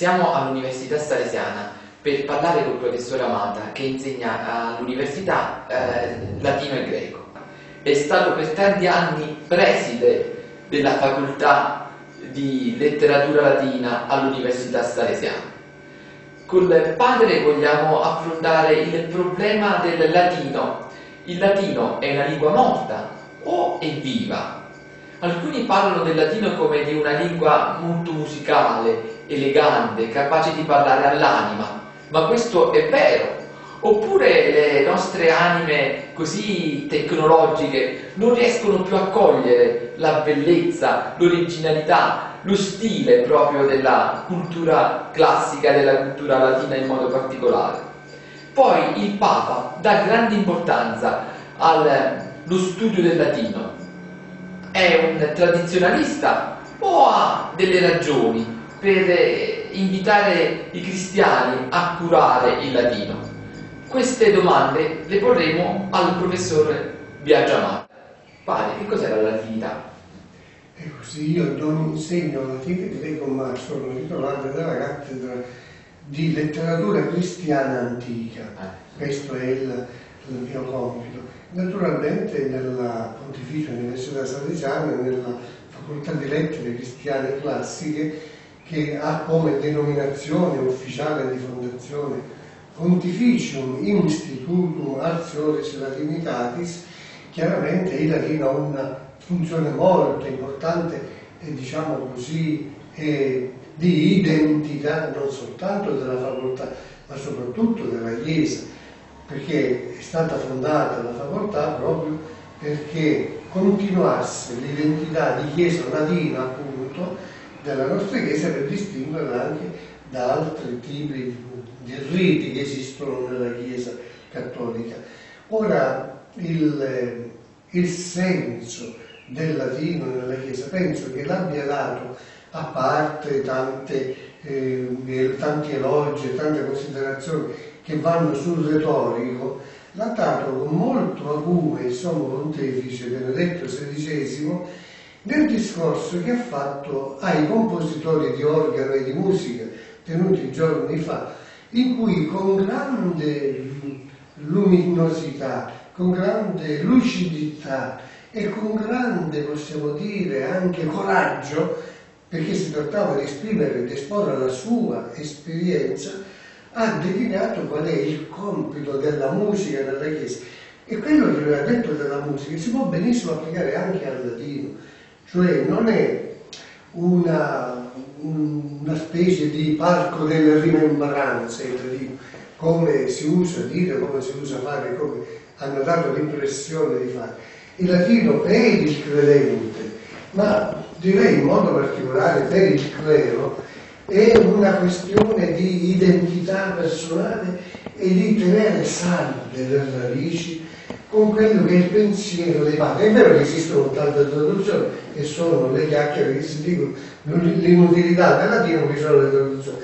Siamo all'Università Salesiana per parlare col professore Amata che insegna all'Università eh, latino e greco. È stato per tanti anni preside della facoltà di letteratura latina all'Università Salesiana. Col padre vogliamo affrontare il problema del latino. Il latino è una lingua morta o è viva? Alcuni parlano del latino come di una lingua molto musicale, elegante, capace di parlare all'anima, ma questo è vero. Oppure le nostre anime così tecnologiche non riescono più a cogliere la bellezza, l'originalità, lo stile proprio della cultura classica, della cultura latina in modo particolare. Poi il Papa dà grande importanza allo studio del latino, è un tradizionalista o ha delle ragioni per eh, invitare i cristiani a curare il latino? Queste domande le porremo al professore Biagiamar. Padre, che cos'è la latinità? Ecco, se io non insegno latino e greco, ma sono titolare della cattedra di letteratura cristiana antica. Eh. Questo è il, il mio compito. Naturalmente nella Pontificia Università Salesiana, nella Facoltà di Lettere Cristiane Classiche, che ha come denominazione ufficiale di fondazione Pontificium Institutum Artioris Latinitatis, chiaramente il latino ha una funzione molto importante e diciamo così di identità non soltanto della facoltà ma soprattutto della Chiesa perché è stata fondata la facoltà proprio perché continuasse l'identità di Chiesa latina appunto della nostra Chiesa per distinguerla anche da altri tipi di riti che esistono nella Chiesa cattolica. Ora il, il senso del latino nella Chiesa penso che l'abbia dato a parte tante, eh, tanti elogi e tante considerazioni che vanno sul retorico, l'ha dato con molto acume il sommo pontefice Benedetto XVI nel discorso che ha fatto ai compositori di organo e di musica tenuti giorni fa, in cui con grande luminosità, con grande lucidità e con grande, possiamo dire, anche coraggio, perché si trattava di esprimere e di esporre la sua esperienza, ha delineato qual è il compito della musica nella Chiesa. E quello che lui ha detto della musica si può benissimo applicare anche al latino, cioè non è una, una specie di parco delle rimembranze il latino, come si usa dire, come si usa fare, come hanno dato l'impressione di fare. Il latino per il credente, ma direi in modo particolare per il clero, è una questione di identità personale e di tenere salde le radici con quello che è il pensiero dei padri. È vero che esistono tante traduzioni che sono le chiacchiere che si dicono, l'inutilità del latino che sono le traduzioni,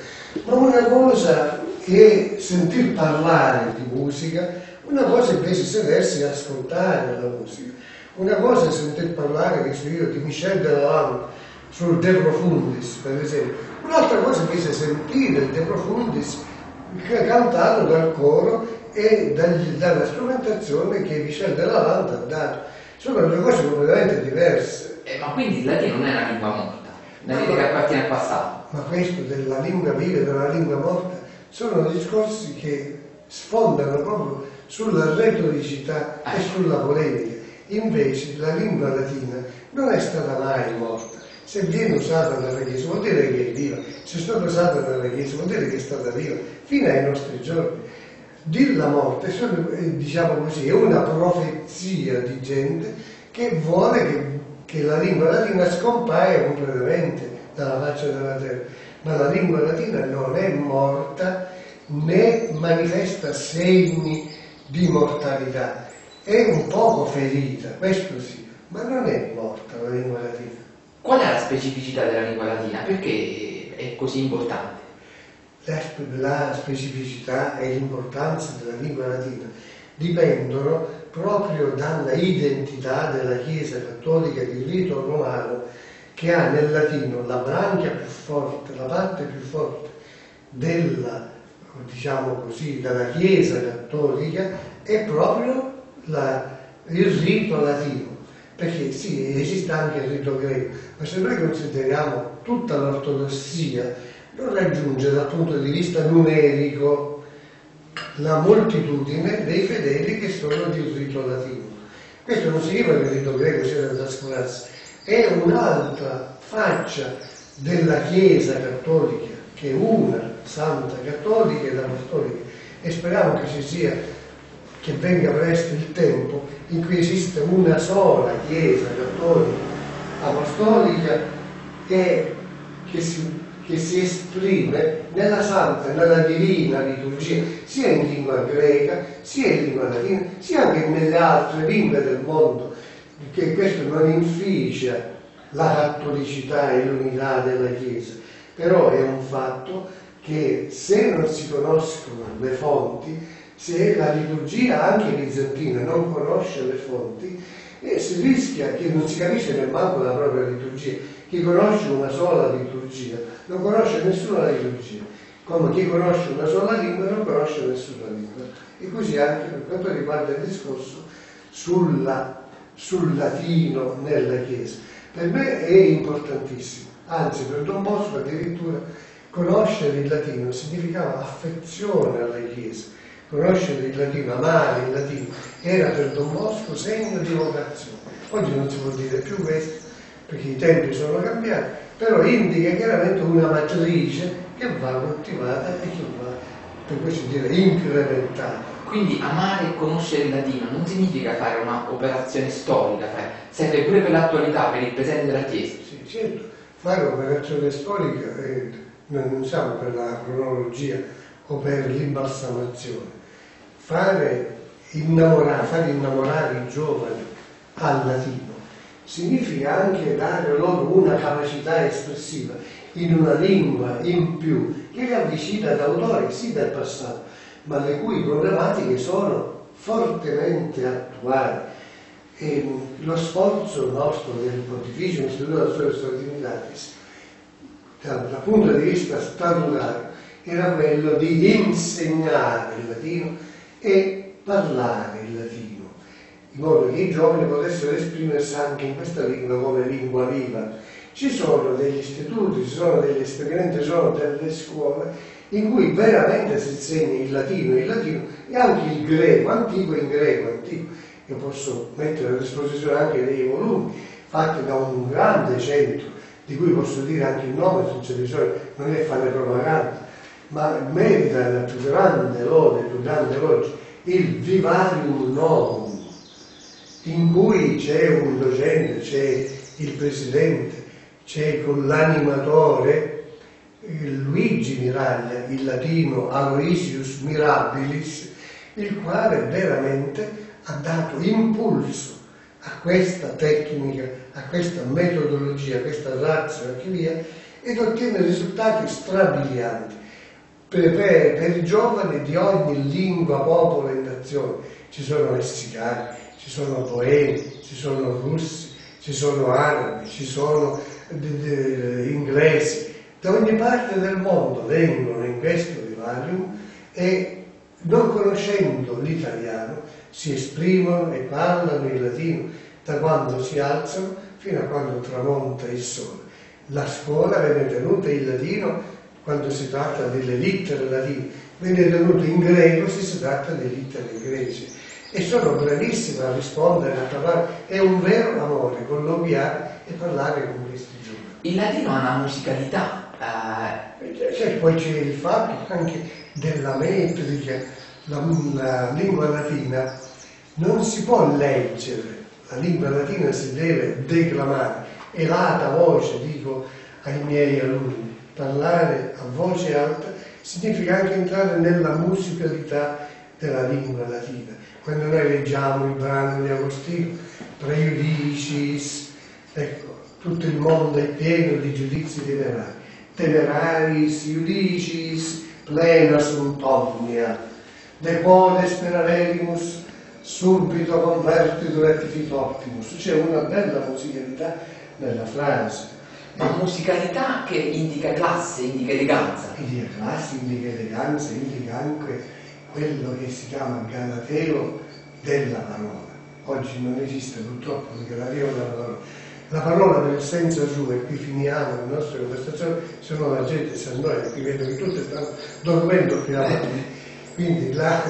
ma una cosa è sentir parlare di musica, una cosa invece è sedersi e ascoltare la musica, una cosa è sentir parlare, che so io, di Michel Delalande sul De Profundis, per esempio, Un'altra cosa invece è sentire il De Profundis cantato dal coro e dagli, dalla strumentazione che Michel Delalande ha dato. Sono due cose completamente diverse. Eh, ma quindi il latino non è una lingua morta, una lingua che appartiene al passato. Ma questo della lingua viva e della lingua morta sono discorsi che sfondano proprio sulla retoricità e sulla polemica. Invece la lingua latina non è stata mai morta. Se viene usata dalla Chiesa vuol dire che è viva, se è stata usata dalla Chiesa vuol dire che è stata viva fino ai nostri giorni. Dilla morte, diciamo così, è una profezia di gente che vuole che, che la lingua latina scompaia completamente dalla faccia della terra, ma la lingua latina non è morta né manifesta segni di mortalità, è un poco ferita, questo sì, ma non è morta la lingua latina. Qual è la specificità della lingua latina? Perché è così importante? La, la specificità e l'importanza della lingua latina dipendono proprio dalla identità della Chiesa cattolica di rito romano che ha nel latino la branchia più forte, la parte più forte della, diciamo così, della Chiesa cattolica è proprio la, il rito latino. Perché sì, esiste anche il rito greco, ma se noi consideriamo tutta l'ortodossia, non raggiunge dal punto di vista numerico la moltitudine dei fedeli che sono di rito latino. Questo non significa che il rito greco sia da trascurarsi, è un'altra faccia della Chiesa cattolica, che è una santa cattolica ed apostolica, e speriamo che ci sia, che venga presto il tempo in cui esiste una sola Chiesa cattolica apostolica che, che si che si esprime nella santa, nella divina liturgia, sia in lingua greca, sia in lingua latina, sia anche nelle altre lingue del mondo, che questo non inficia la cattolicità e l'unità della Chiesa, però è un fatto che se non si conoscono le fonti, se la liturgia anche bizantina non conosce le fonti, eh, si rischia che non si capisce nemmeno la propria liturgia. Chi conosce una sola liturgia non conosce nessuna liturgia, come chi conosce una sola lingua non conosce nessuna lingua. E così anche per quanto riguarda il discorso sulla, sul latino nella Chiesa. Per me è importantissimo, anzi per Don Bosco addirittura conoscere il latino significava affezione alla Chiesa, conoscere il latino, amare il latino, era per Don Bosco segno di vocazione. Oggi non si può dire più questo, perché i tempi sono cambiati, però indica chiaramente una matrice che va coltivata e che va, per così dire, incrementata. Quindi amare e conoscere il latino non significa fare un'operazione storica, cioè serve pure per l'attualità, per il presente della Chiesa. Sì, certo, fare un'operazione storica eh, non siamo per la cronologia o per l'imbalsamazione. Fare innamorare, fare innamorare i giovani al latino significa anche dare loro una capacità espressiva in una lingua in più che li avvicina ad autori sì del passato, ma le cui problematiche sono fortemente attuali. E lo sforzo nostro del Pontificio Istituto della Storia Straordinitatis, dal punto di vista statutario, era quello di insegnare il latino e parlare il latino in modo che i giovani potessero esprimersi anche in questa lingua come lingua viva. Ci sono degli istituti, ci sono degli esperimenti, ci sono delle scuole in cui veramente si insegna il latino, il latino e anche il greco, antico in greco, antico. Io posso mettere a disposizione anche dei volumi fatti da un grande centro, di cui posso dire anche il nome senza bisogno, non è fare propaganda, ma merita la più grande lode, più grande lode, il Vivarium Novum in cui c'è un docente, c'è il presidente, c'è con l'animatore Luigi Miraglia, il latino Aloysius Mirabilis, il quale veramente ha dato impulso a questa tecnica, a questa metodologia, a questa razza e via, ed ottiene risultati strabilianti per, per, per, i giovani di ogni lingua, popolo e nazione. Ci sono messicani, ci sono poeti, ci sono russi, ci sono arabi, ci sono inglesi, da ogni parte del mondo vengono in questo vivarium e non conoscendo l'italiano si esprimono e parlano il latino da quando si alzano fino a quando tramonta il sole. La scuola viene tenuta in latino quando si tratta delle littere latine, viene tenuta in greco se si tratta delle littere greci e sono bravissime a rispondere, a parlare, è un vero amore colloquiare e parlare con questi giovani. Il latino ha una musicalità. Eh... Cioè, poi c'è il fatto anche della metrica, la, la lingua latina non si può leggere, la lingua latina si deve declamare, elata voce, dico ai miei alunni, parlare a voce alta significa anche entrare nella musicalità della lingua latina quando noi leggiamo il brano di Agostino, Preiudicis, ecco, tutto il mondo è pieno di giudizi temerari. Temeraris iudicis plena sunt omnia, de quale sperarelimus subito convertitur et optimus. C'è una bella musicalità nella frase. Ma musicalità che indica classe, indica eleganza. Indica classe, indica eleganza, indica anche quello che si chiama galateo della parola. Oggi non esiste purtroppo il galateo della parola. La parola nel senso suo, e qui finiamo la nostra conversazione, se no la gente si annoia, qui vedo che tutti stanno dormendo qui davanti. Quindi la,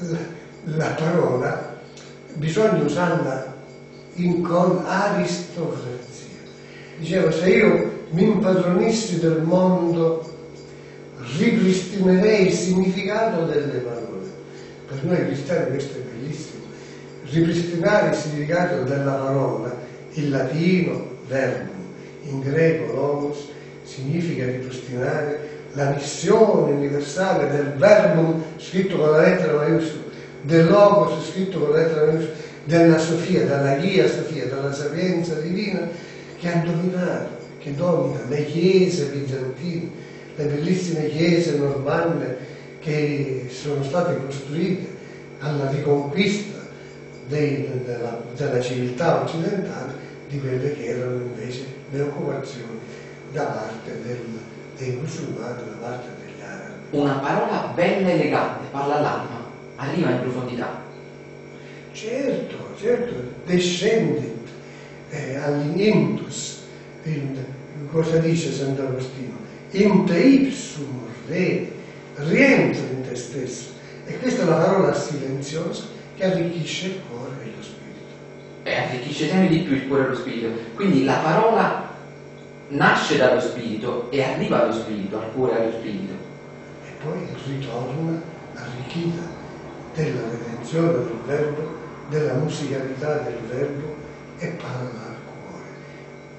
la, la parola bisogna usarla in con aristocrazia. Dicevo, se io mi impadronissi del mondo, ripristinerei il significato delle parole. Per noi cristiani questo è bellissimo. Ripristinare il significato della parola, in latino verbum, in greco logos, significa ripristinare la missione universale del verbum scritto con la lettera maiuscola, del logos scritto con la lettera maiuscola, della Sofia, dalla Ghia Sofia, dalla sapienza divina che ha dominato, che domina le chiese bizantine, le bellissime chiese normanne che sono state costruite alla riconquista dei, della, della civiltà occidentale di quelle che erano invece le occupazioni da parte del, dei musulmani, da parte degli arabi. Una parola bella e elegante, parla all'anima, arriva in profondità. Certo, certo, descendit eh, all'intus, cosa dice Sant'Agostino? In te ipsum re, rientra in te stesso. E questa è la parola silenziosa che arricchisce il cuore e lo spirito. E arricchisce sempre di più il cuore e lo spirito. Quindi la parola nasce dallo spirito e arriva allo spirito, al cuore e allo spirito. E poi ritorna arricchita della redenzione del verbo, della musicalità del verbo e parla al cuore.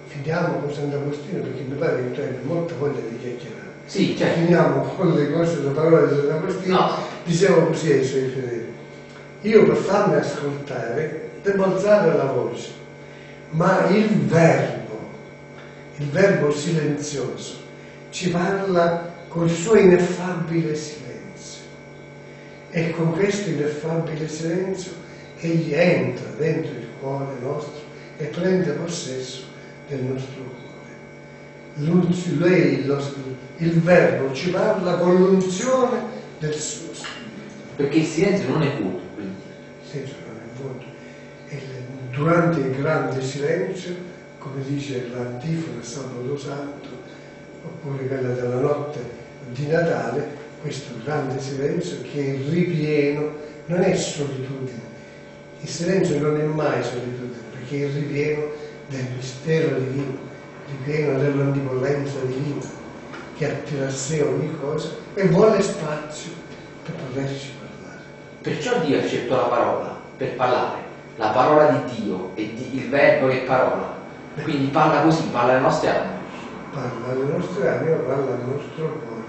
Finiamo con Sant'Agostino perché mi pare che tu hai molta voglia di chiacchierare. Sì, certo. Finiamo con le cose, le parole di Sant'Agostino. No. Dicevo così ai suoi fedeli. Io per farmi ascoltare devo alzare la voce, ma il verbo, il verbo silenzioso, ci parla col suo ineffabile silenzio. E con questo ineffabile silenzio egli entra dentro il cuore nostro e prende possesso del nostro cuore. Lei, lo, il verbo ci parla con l'unzione del suo spirito. Perché il silenzio non è vuoto, quindi. Silenzio non è vuoto. E durante il grande silenzio, come dice l'antifona Sabato Santo, oppure quella della notte di Natale, questo grande silenzio che è ripieno, non è solitudine. Il silenzio non è mai solitudine, perché è ripieno del mistero divino, ripieno dell'onnipotenza divina, che attira a sé ogni cosa e vuole spazio per poterci parlare. Perciò Dio ha scelto la parola per parlare, la parola di Dio e di, il verbo è parola. Quindi parla così, parla alle nostre anime. Parla alle nostre anime, parla al nostro cuore.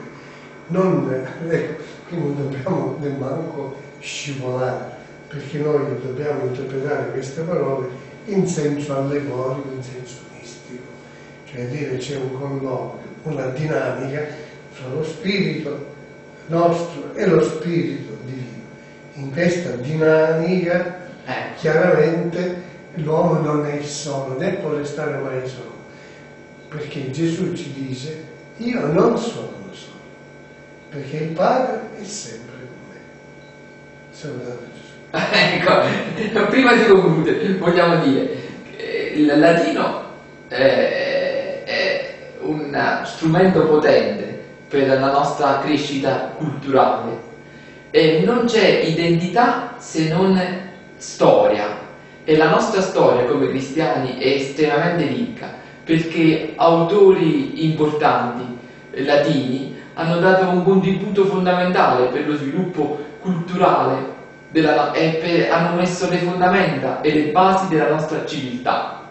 Non, ecco, qui non dobbiamo nemmeno scivolare, perché noi dobbiamo interpretare queste parole in senso allegorico, in senso mistico. Cioè dire c'è un colloquio, una dinamica fra lo spirito nostro e lo spirito divino. In questa dinamica Eh, chiaramente l'uomo non è solo, né può restare mai solo, perché Gesù ci dice io non sono solo, perché il Padre è sempre con me. Gesù. ecco, prima di concludere, vogliamo dire, che il latino eh, è un strumento potente per la nostra crescita culturale. E non c'è identità se non storia. E la nostra storia come cristiani è estremamente ricca perché autori importanti eh, latini hanno dato un contributo fondamentale per lo sviluppo culturale della- e per- hanno messo le fondamenta e le basi della nostra civiltà.